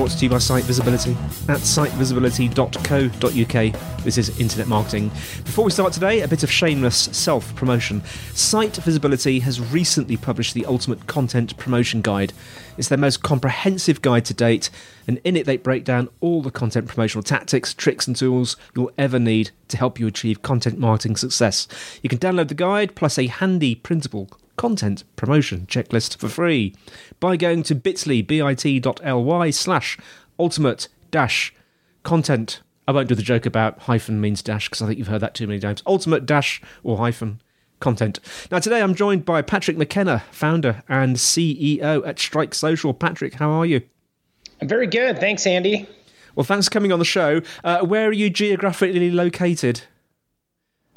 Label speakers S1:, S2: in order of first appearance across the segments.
S1: Brought to you by Site Visibility at sitevisibility.co.uk. This is Internet Marketing. Before we start today, a bit of shameless self promotion. Site Visibility has recently published the Ultimate Content Promotion Guide. It's their most comprehensive guide to date, and in it they break down all the content promotional tactics, tricks, and tools you'll ever need to help you achieve content marketing success. You can download the guide plus a handy printable content promotion checklist for free by going to bit.ly, bit.ly slash ultimate dash content. I won't do the joke about hyphen means dash because I think you've heard that too many times. Ultimate dash or hyphen content. Now, today I'm joined by Patrick McKenna, founder and CEO at Strike Social. Patrick, how are you?
S2: I'm very good. Thanks, Andy.
S1: Well, thanks for coming on the show. Uh, where are you geographically located?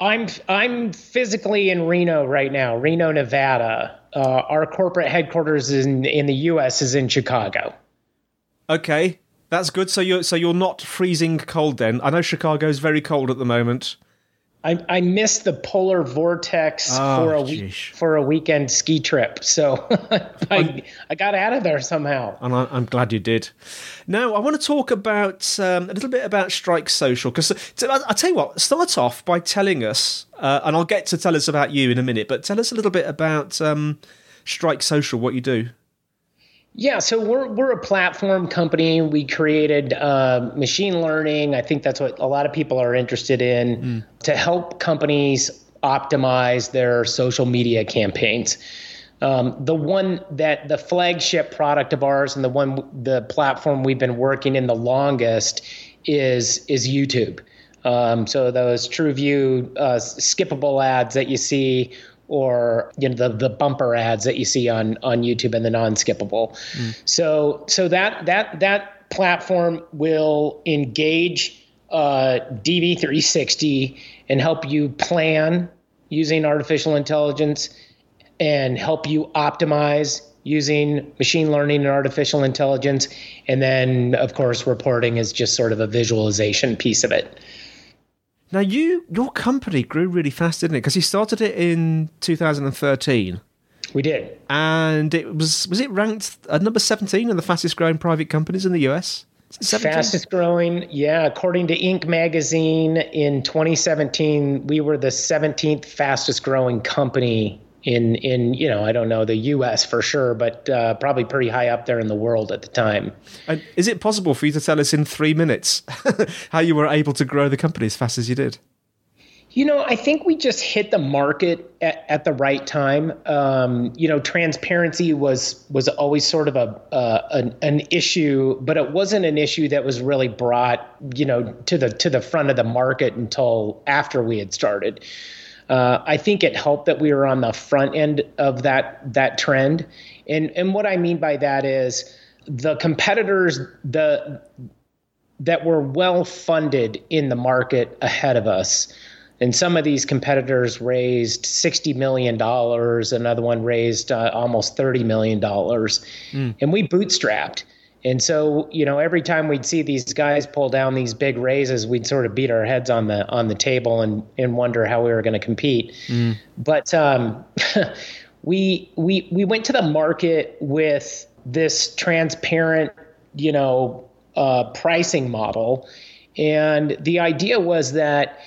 S2: I'm I'm physically in Reno right now, Reno, Nevada. Uh, our corporate headquarters in in the U.S. is in Chicago.
S1: Okay, that's good. So you're so you're not freezing cold then. I know Chicago's very cold at the moment.
S2: I I missed the polar vortex
S1: Oh,
S2: for a week for a weekend ski trip, so I I got out of there somehow.
S1: and I, I'm glad you did. Now, I want to talk about um, a little bit about Strike Social because I'll tell you what. Start off by telling us, uh, and I'll get to tell us about you in a minute. But tell us a little bit about um, Strike Social, what you do.
S2: Yeah, so we're we're a platform company. We created uh, machine learning. I think that's what a lot of people are interested in to help companies optimize their social media campaigns. Um, the one that the flagship product of ours and the one the platform we've been working in the longest is is YouTube. Um, so those TrueView uh, skippable ads that you see, or you know the the bumper ads that you see on on YouTube and the non-skippable. So so that that that platform will engage uh, DV360 and help you plan using artificial intelligence and help you optimize using machine learning and artificial intelligence. And then, of course, reporting is just sort of a visualization piece of it.
S1: Now, you your company grew really fast, didn't it? Because you started it in 2013,
S2: We did.
S1: and it was was it ranked at number 17 of the fastest growing private companies in the US? 17?
S2: Fastest growing, yeah. According to Inc. magazine, in 2017, we were the 17th fastest growing company in in you know I don't know the U.S. for sure, but uh, probably pretty high up there in the world at the time.
S1: And is it possible for you to tell us in three minutes how you were able to grow the company as fast as you did?
S2: You know, I think we just hit the market at, at the right time. Um, you know, transparency was was always sort of a uh, an, an issue, but it wasn't an issue that was really brought you know to the to the front of the market until after we had started. Uh, I think it helped that we were on the front end of that that trend, and and what I mean by that is the competitors the that were well funded in the market ahead of us. And some of these competitors raised $60 million. Another one raised uh, almost $30 million. And we bootstrapped. And so, you know, every time we'd see these guys pull down these big raises, we'd sort of beat our heads on the on the table and, and wonder how we were going to compete. But um, we we we went to the market with this transparent, you know, uh, pricing model. And the idea was that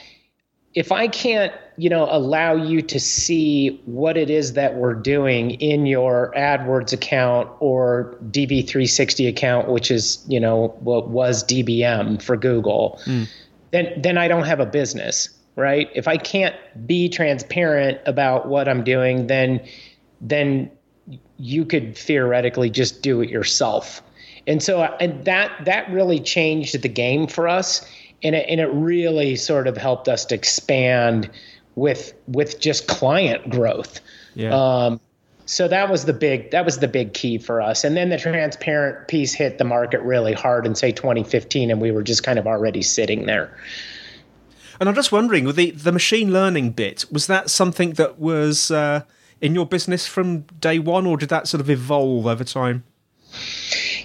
S2: if I can't, you know, allow you to see what it is that we're doing in your AdWords account or DV360 account, which is, you know, what was DBM for Google, mm. then then I don't have a business, right? If I can't be transparent about what I'm doing, then then you could theoretically just do it yourself. And so and that that really changed the game for us and it, and it really sort of helped us to expand with with just client growth. Yeah. Um, so that was the big that was the big key for us. And then the transparent piece hit the market really hard in say 2015, and we were just kind of already sitting there.
S1: And I'm just wondering, with the the machine learning bit, was that something that was uh, in your business from day one, or did that sort of evolve over time?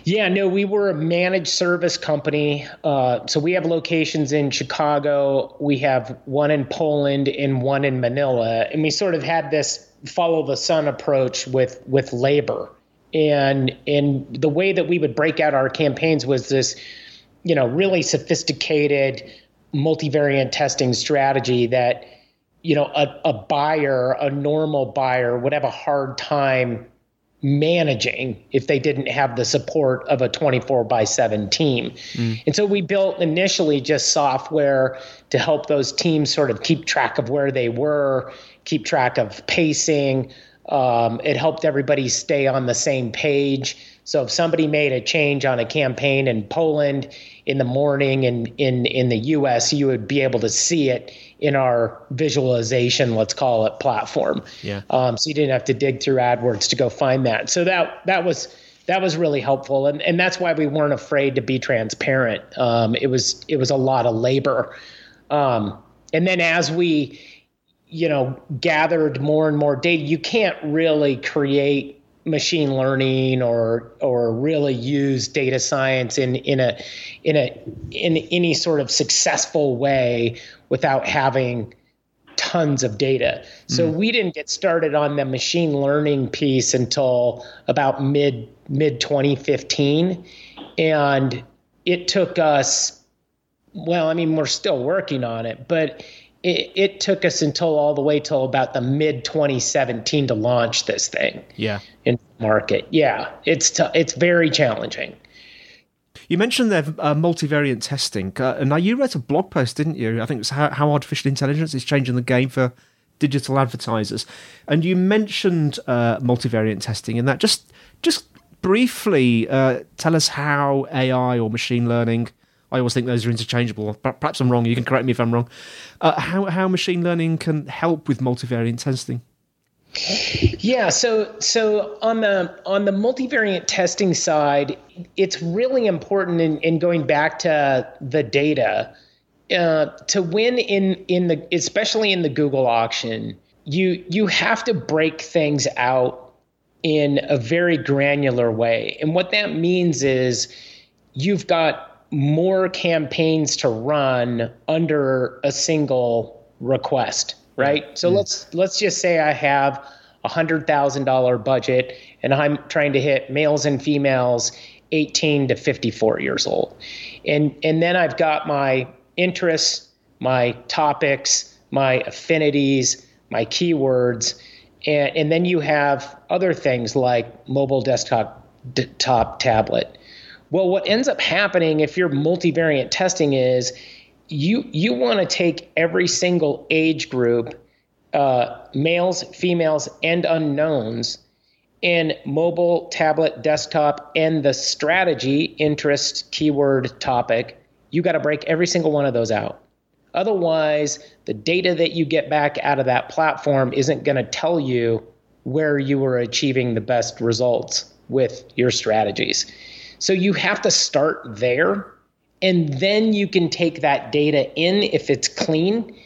S2: Yeah, no, we were a managed service company. Uh, so we have locations in Chicago, we have one in Poland, and one in Manila, and we sort of had this follow the sun approach with with labor. And and the way that we would break out our campaigns was this, you know, really sophisticated multivariant testing strategy that you know a, a buyer a normal buyer would have a hard time managing if they didn't have the support of a 24 by 7 team. Mm. And so we built initially just software to help those teams sort of keep track of where they were, keep track of pacing. Um, it helped everybody stay on the same page. So if somebody made a change on a campaign in Poland in the morning and in, in the US, you would be able to see it in our visualization, let's call it platform.
S1: Yeah.
S2: Um, so you didn't have to dig through AdWords to go find that. So that that was that was really helpful, and and that's why we weren't afraid to be transparent. Um, it was it was a lot of labor, um, and then as we you know gathered more and more data, you can't really create machine learning or or really use data science in in a in a in any sort of successful way without having tons of data. So mm. we didn't get started on the machine learning piece until about mid mid 2015 and it took us well, I mean we're still working on it, but it, it took us until all the way till about the mid 2017 to launch this thing.
S1: Yeah.
S2: In market. Yeah, it's t- it's very challenging.
S1: You mentioned there uh, multivariant testing. Uh, now, you wrote a blog post, didn't you? I think it's how, how artificial intelligence is changing the game for digital advertisers. And you mentioned uh, multivariant testing in that. Just, just briefly uh, tell us how AI or machine learning. I always think those are interchangeable. Perhaps I'm wrong. You can correct me if I'm wrong. Uh, how how machine learning can help with multivariate testing?
S2: Yeah, so so on the on the multivariant testing side, it's really important in, in going back to the data uh, to win in in the especially in the Google auction. You you have to break things out in a very granular way, and what that means is you've got more campaigns to run under a single request right? So mm. let's let's just say I have a hundred thousand dollar budget and I'm trying to hit males and females 18 to 54 years old. And and then I've got my interests, my topics, my affinities, my keywords, and, and then you have other things like mobile desktop top tablet. Well, what ends up happening if you're multivariant testing is you you want to take every single age group, uh, males, females, and unknowns, in mobile, tablet, desktop, and the strategy, interest, keyword, topic. You got to break every single one of those out. Otherwise, the data that you get back out of that platform isn't going to tell you where you were achieving the best results with your strategies. So you have to start there and then you can take that data in if it's clean.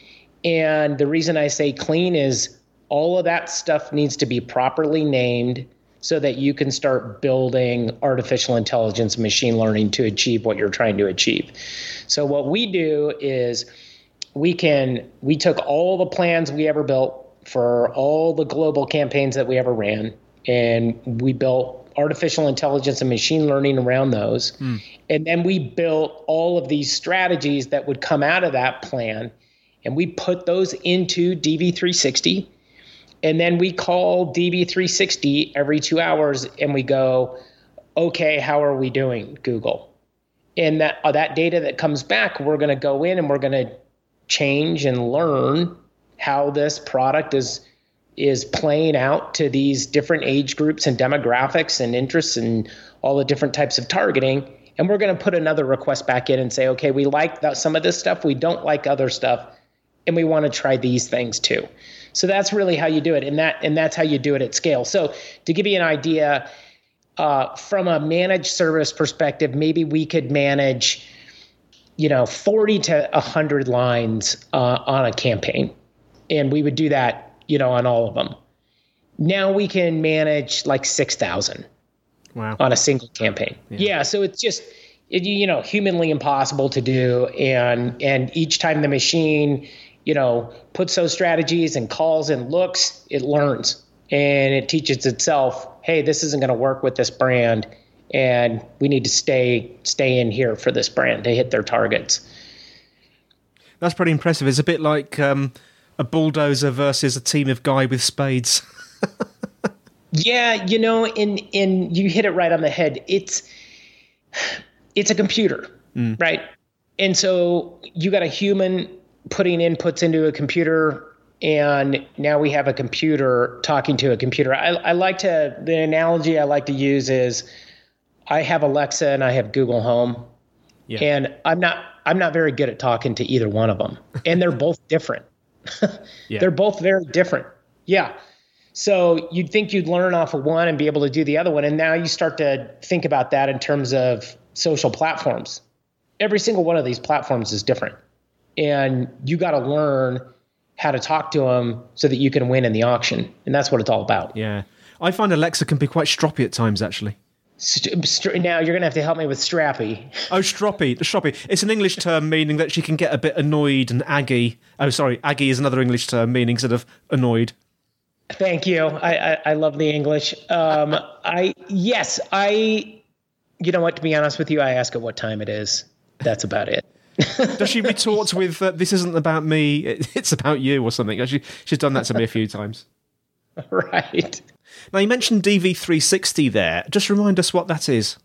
S2: And the reason I say clean is all of that stuff needs to be properly named so that you can start building artificial intelligence machine learning to achieve what you're trying to achieve. So what we do is we can we took all the plans we ever built for all the global campaigns that we ever ran and we built artificial intelligence and machine learning around those. Mm. And then we built all of these strategies that would come out of that plan. And we put those into DV360. And then we call DV360 every two hours and we go, okay, how are we doing, Google? And that, uh, that data that comes back, we're going to go in and we're going to change and learn how this product is is playing out to these different age groups and demographics and interests and all the different types of targeting. And we're going to put another request back in and say, okay, we like that, some of this stuff, we don't like other stuff, and we want to try these things too. So that's really how you do it, and that and that's how you do it at scale. So to give you an idea, uh, from a managed service perspective, maybe we could manage, you know, 40 to 100 lines uh, on a campaign, and we would do that you know, on all of them. Now we can manage like 6,000 wow. on a single campaign. Yeah. yeah so it's just, it, you know, humanly impossible to do. And, and each time the machine, you know, puts those strategies and calls and looks, it learns and it teaches itself, hey, this isn't going to work with this brand. And we need to stay stay in here for this brand to hit their targets.
S1: That's pretty impressive. It's a bit like um, a bulldozer versus a team of guy with spades.
S2: yeah, you know, in in you hit it right on the head. It's it's a computer, mm. right? And so you got a human putting inputs into a computer and now we have a computer talking to a computer. I, I like to the analogy I like to use is I have Alexa and I have Google Home, yeah. and I'm not I'm not very good at talking to either one of them, and they're both different. yeah. They're both very different. Yeah. So you'd think you'd learn off of one and be able to do the other one. And now you start to think about that in terms of social platforms. Every single one of these platforms is different. And you got to learn how to talk to them so that you can win in the auction. And that's what it's all about.
S1: Yeah. I find Alexa can be quite stroppy at times, actually.
S2: St- now you're going to have to help me with strappy.
S1: Oh, stroppy, stroppy. It's an English term meaning that she can get a bit annoyed and aggy. Oh, sorry, aggy is another English term meaning sort of annoyed.
S2: Thank you. I I, I love the English. Um, I yes, I. You know what? To be honest with you, I ask her what time it is. That's about it.
S1: Does she retort with uh, "This isn't about me; it's about you" or something? She, she's done that to me a few times.
S2: Right.
S1: Now, you mentioned DV360 there. Just remind us what that is.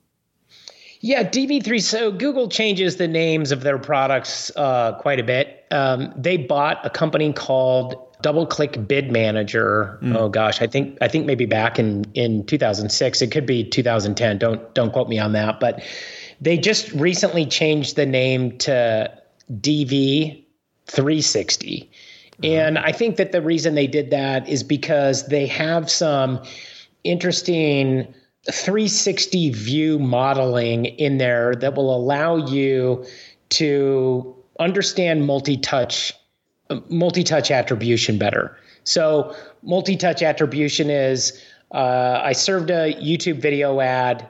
S2: Yeah, DV3. So Google changes the names of their products uh, quite a bit. Um, they bought a company called DoubleClick Bid Manager. Mm. Oh gosh, I think I think maybe back in in 2006. It could be 2010. Don't don't quote me on that. But they just recently changed the name to DV360. And I think that the reason they did that is because they have some interesting 360 view modeling in there that will allow you to understand multi-touch multi-touch attribution better. So multi-touch attribution is uh, I served a YouTube video ad.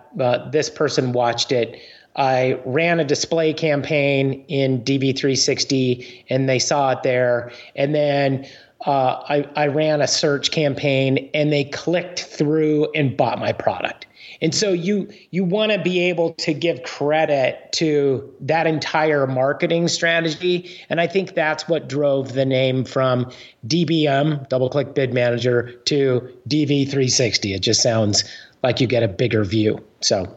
S2: This person watched it. I ran a display campaign in DV360 and they saw it there. And then uh, I, I ran a search campaign and they clicked through and bought my product. And so you you want to be able to give credit to that entire marketing strategy, and I think that's what drove the name from DBM, Double Click Bid Manager, to DV360. It just sounds like you get a bigger view. So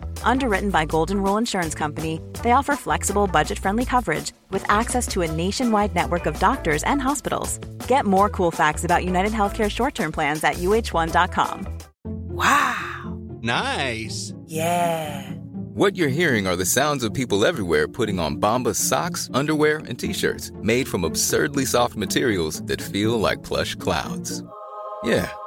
S3: Underwritten by Golden Rule Insurance Company, they offer flexible, budget friendly coverage with access to a nationwide network of doctors and hospitals. Get more cool facts about United Healthcare short term plans at uh1.com.
S4: Wow! Nice!
S5: Yeah!
S6: What you're hearing are the sounds of people everywhere putting on Bombas socks, underwear, and t shirts made from absurdly soft materials that feel like plush clouds. Yeah,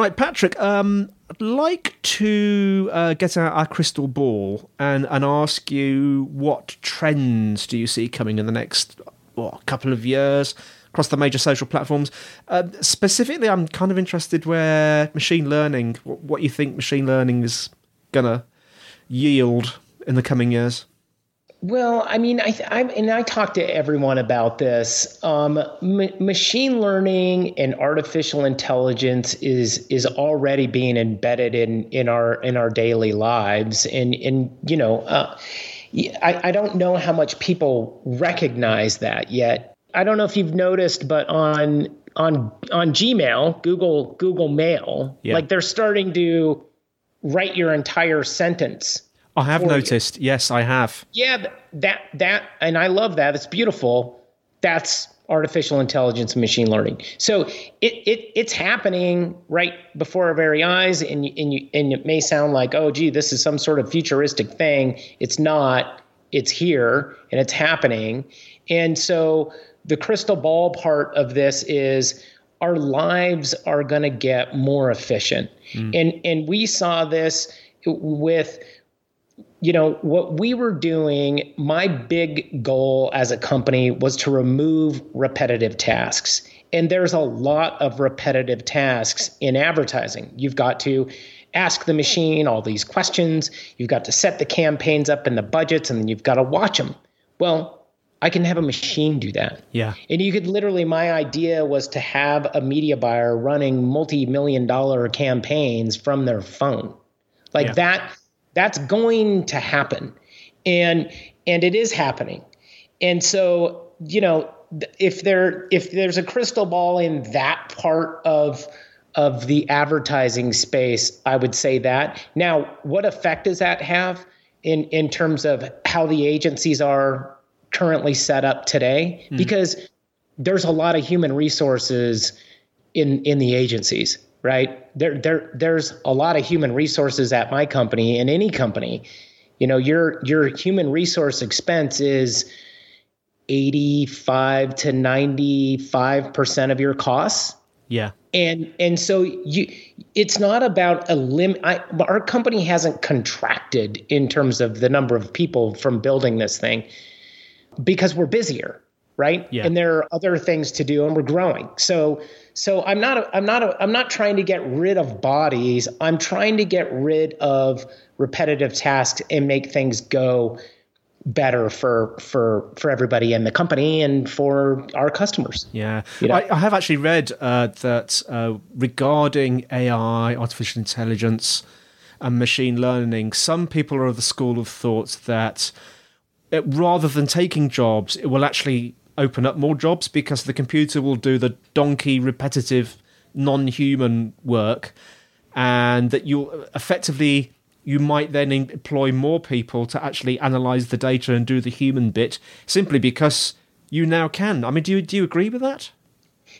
S1: Right, Patrick, um, I'd like to uh, get out our crystal ball and, and ask you what trends do you see coming in the next what, couple of years across the major social platforms? Uh, specifically, I'm kind of interested where machine learning, what you think machine learning is going to yield in the coming years.
S2: Well, I mean, I, I and I talked to everyone about this. Um, machine learning and artificial intelligence is is already being embedded in in our in our daily lives, and and you know, uh, I, I don't know how much people recognize that yet. I don't know if you've noticed, but on on on Gmail, Google Google Mail, yeah. like they're starting to write your entire sentence
S1: I have noticed. You. Yes, I have.
S2: Yeah, that that and I love that. It's beautiful. That's artificial intelligence and machine learning. So it, it it's happening right before our very eyes, and and you, and it may sound like, oh, gee, this is some sort of futuristic thing. It's not. It's here and it's happening. And so the crystal ball part of this is our lives are going to get more efficient, mm. and and we saw this with you know, what we were doing, my big goal as a company was to remove repetitive tasks. And there's a lot of repetitive tasks in advertising. You've got to ask the machine all these questions, you've got to set the campaigns up and the budgets, and then you've got to watch them. Well, I can have a machine do that.
S1: Yeah.
S2: And you could literally, my idea was to have a media buyer running multi million dollar campaigns from their phone. Like yeah. that that's going to happen. And and it is happening. And so, you know, if there if there's a crystal ball in that part of of the advertising space, I would say that. Now, what effect does that have in in terms of how the agencies are currently set up today? Mm. Because there's a lot of human resources in in the agencies right? There, there, there's a lot of human resources at my company and any company. You know, your your human resource expense is 85 to 95 percent of your costs.
S1: Yeah.
S2: And and so you, it's not about a limit. Our company hasn't contracted in terms of the number of people from building this thing because we're busier right?
S1: Yeah.
S2: And there are other things to do, and we're growing. So, so I'm not, a, I'm not, a, I'm not trying to get rid of bodies. I'm trying to get rid of repetitive tasks and make things go better for for for everybody in the company and for our customers.
S1: Yeah, you know? I, I, have actually read uh, that uh, regarding AI, artificial intelligence, and machine learning, some people are of the school of thought that. It, rather than taking jobs, it will actually open up more jobs because the computer will do the donkey repetitive non-human work and that you'll effectively you might then employ more people to actually analyze the data and do the human bit simply because you now can i mean do you do you agree with that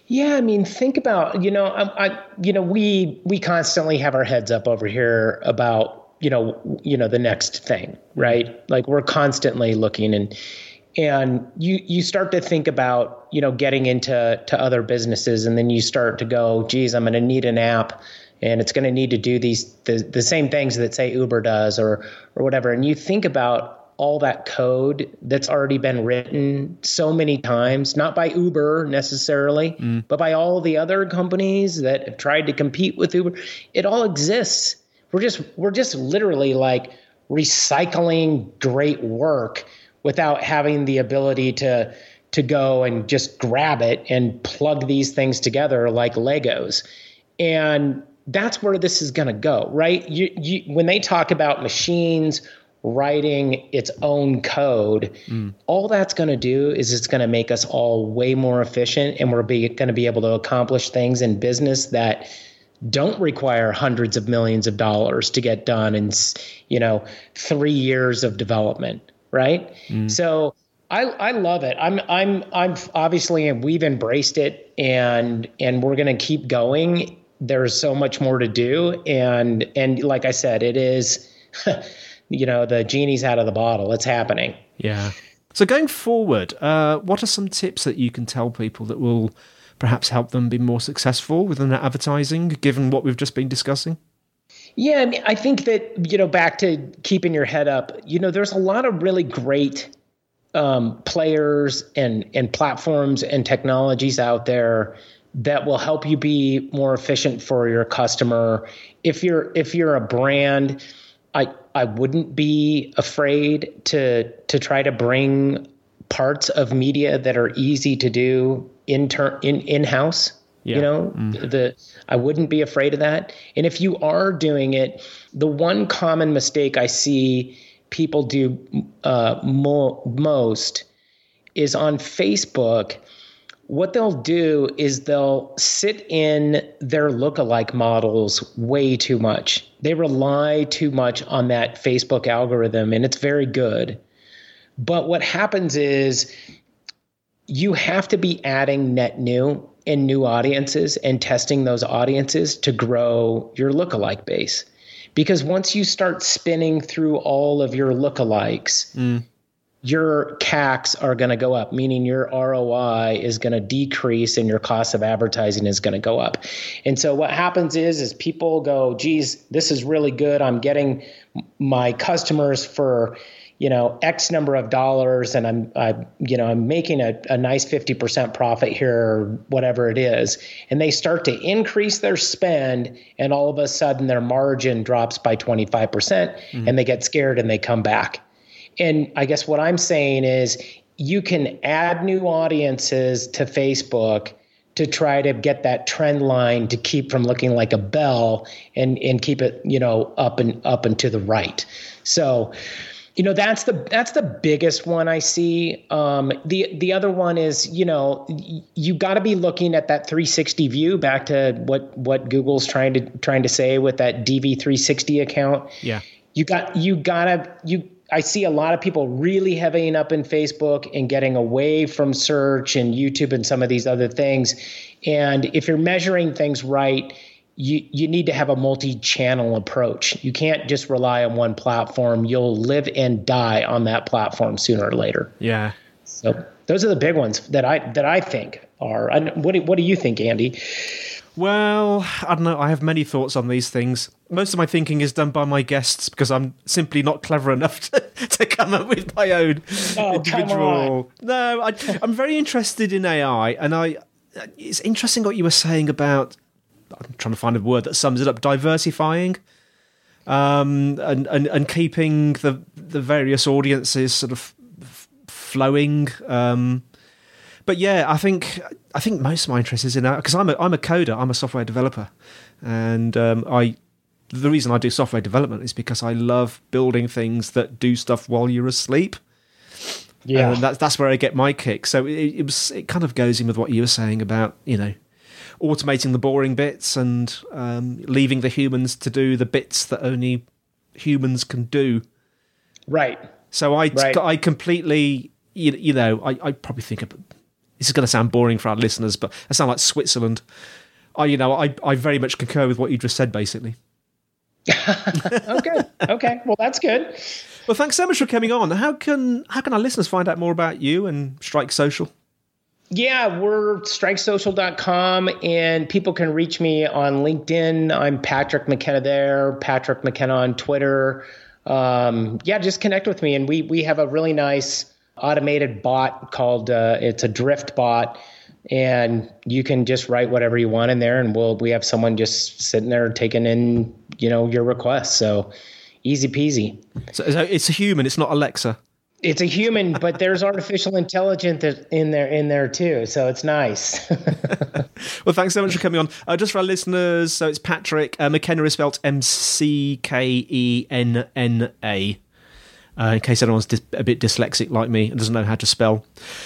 S2: yeah, I mean, think about you know, I, I, you know, we we constantly have our heads up over here about you know, you know, the next thing, right? Like we're constantly looking and and you you start to think about you know getting into to other businesses and then you start to go geez i'm going to need an app and it's going to need to do these the, the same things that say uber does or or whatever. And you think about all that code that's already been written so many times not by uber necessarily mm. but by all the other companies that have tried to compete with uber. It all exists. We're just we're just literally like recycling great work without having the ability to to go and just grab it and plug these things together like Legos. And that's where this is going to go, right? You, you, when they talk about machines writing its own code, mm. all that's going to do is it's going to make us all way more efficient, and we're going to be able to accomplish things in business that don't require hundreds of millions of dollars to get done in you know three years of development, right? Mm. So. I, I love it. I'm I'm I'm obviously we've embraced it and and we're going to keep going there's so much more to do and and like i said it is you know the genie's out of the bottle it's happening
S1: yeah so going forward uh, what are some tips that you can tell people that will perhaps help them be more successful within their advertising given what we've just been discussing
S2: yeah I, mean, I think that you know back to keeping your head up you know there's a lot of really great um, players and and platforms and technologies out there that will help you be more efficient for your customer. If you're if you're a brand, I I wouldn't be afraid to to try to bring parts of media that are easy to do inter, in in house. Yeah. You know, mm. the I wouldn't be afraid of that. And if you are doing it, the one common mistake I see people do uh, mo- most is on Facebook what they'll do is they'll sit in their lookalike models way too much. They rely too much on that Facebook algorithm, and it's very good. But what happens is you have to be adding net new and new audiences and testing those audiences to grow your lookalike base. Because once you start spinning through all of your lookalikes, mm your CACs are going to go up, meaning your ROI is going to decrease and your cost of advertising is going to go up. And so what happens is is people go, "Geez, this is really good. I'm getting my customers for, you know, X number of dollars and I'm I you know, I'm making a, a nice 50% profit here or whatever it is." And they start to increase their spend and all of a sudden their margin drops by 25% mm-hmm. and they get scared and they come back and I guess what I'm saying is you can add new audiences to Facebook to try to get that trend line to keep from looking like a bell and and keep it you know up and up and to the right so you know that's the that's the biggest one i see. Um, the the other one is you know you got to be looking at that 360 view back to what what google's trying to trying to say with that dv360 account.
S1: Yeah.
S2: You got you gotta you I see a lot of people really heavying up in Facebook and getting away from search and YouTube and some of these other things. And if you're measuring things right, you, you need to have a multi-channel approach. You can't just rely on one platform. You'll live and die on that platform sooner or later.
S1: Yeah.
S2: So those are the big ones that I that I think are. And What do, what do you think, Andy?
S1: Well, I don't know. I have many thoughts on these things. Most of my thinking is done by my guests because I'm simply not clever enough to, to come up with my own oh, individual. No, I, I'm very interested in AI, and I. It's interesting what you were saying about. I'm trying to find a word that sums it up. Diversifying, um, and and and keeping the the various audiences sort of flowing. Um, but yeah, I think I think most of my interest is in that because I'm a I'm a coder, I'm a software developer, and um, I the reason I do software development is because I love building things that do stuff while you're asleep. Yeah, and that's that's where I get my kick. So it, it was it kind of goes in with what you were saying about you know automating the boring bits and um, leaving the humans to do the bits that only humans can do.
S2: Right.
S1: So I right. I completely you, you know I, I probably think of this is going to sound boring for our listeners, but I sound like Switzerland. I, you know, I, I very much concur with what you just said, basically.
S2: okay. Okay. Well, that's good.
S1: Well, thanks so much for coming on. How can how can our listeners find out more about you and Strike Social?
S2: Yeah, we're strikesocial.com and people can reach me on LinkedIn. I'm Patrick McKenna there, Patrick McKenna on Twitter. Um, yeah, just connect with me. And we we have a really nice automated bot called uh, it's a drift bot and you can just write whatever you want in there and we'll we have someone just sitting there taking in you know your requests so easy peasy
S1: so, so it's a human it's not alexa
S2: It's a human, but there's artificial intelligence in there in there too, so it's nice.
S1: well, thanks so much for coming on. Uh, just for our listeners, so it's Patrick uh, McKenna is spelled M C K E N N A uh, in case anyone's dis- a bit dyslexic like me and doesn't know how to spell.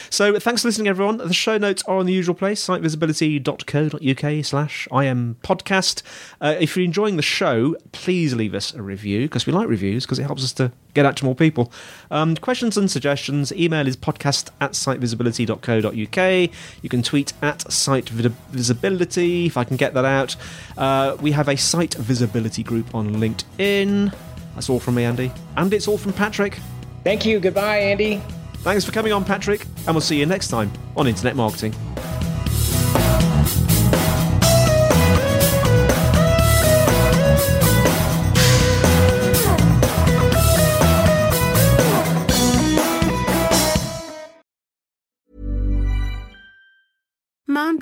S1: So thanks for listening, everyone. The show notes are in the usual place, sitevisibility.co.uk slash im podcast. Uh, if you're enjoying the show, please leave us a review because we like reviews because it helps us to get out to more people. Um, questions and suggestions, email is podcast at sitevisibility.co.uk. You can tweet at site visibility if I can get that out. Uh, we have a site visibility group on LinkedIn. That's all from me, Andy. And it's all from Patrick.
S2: Thank you. Goodbye, Andy.
S1: Thanks for coming on, Patrick. And we'll see you next time on Internet Marketing.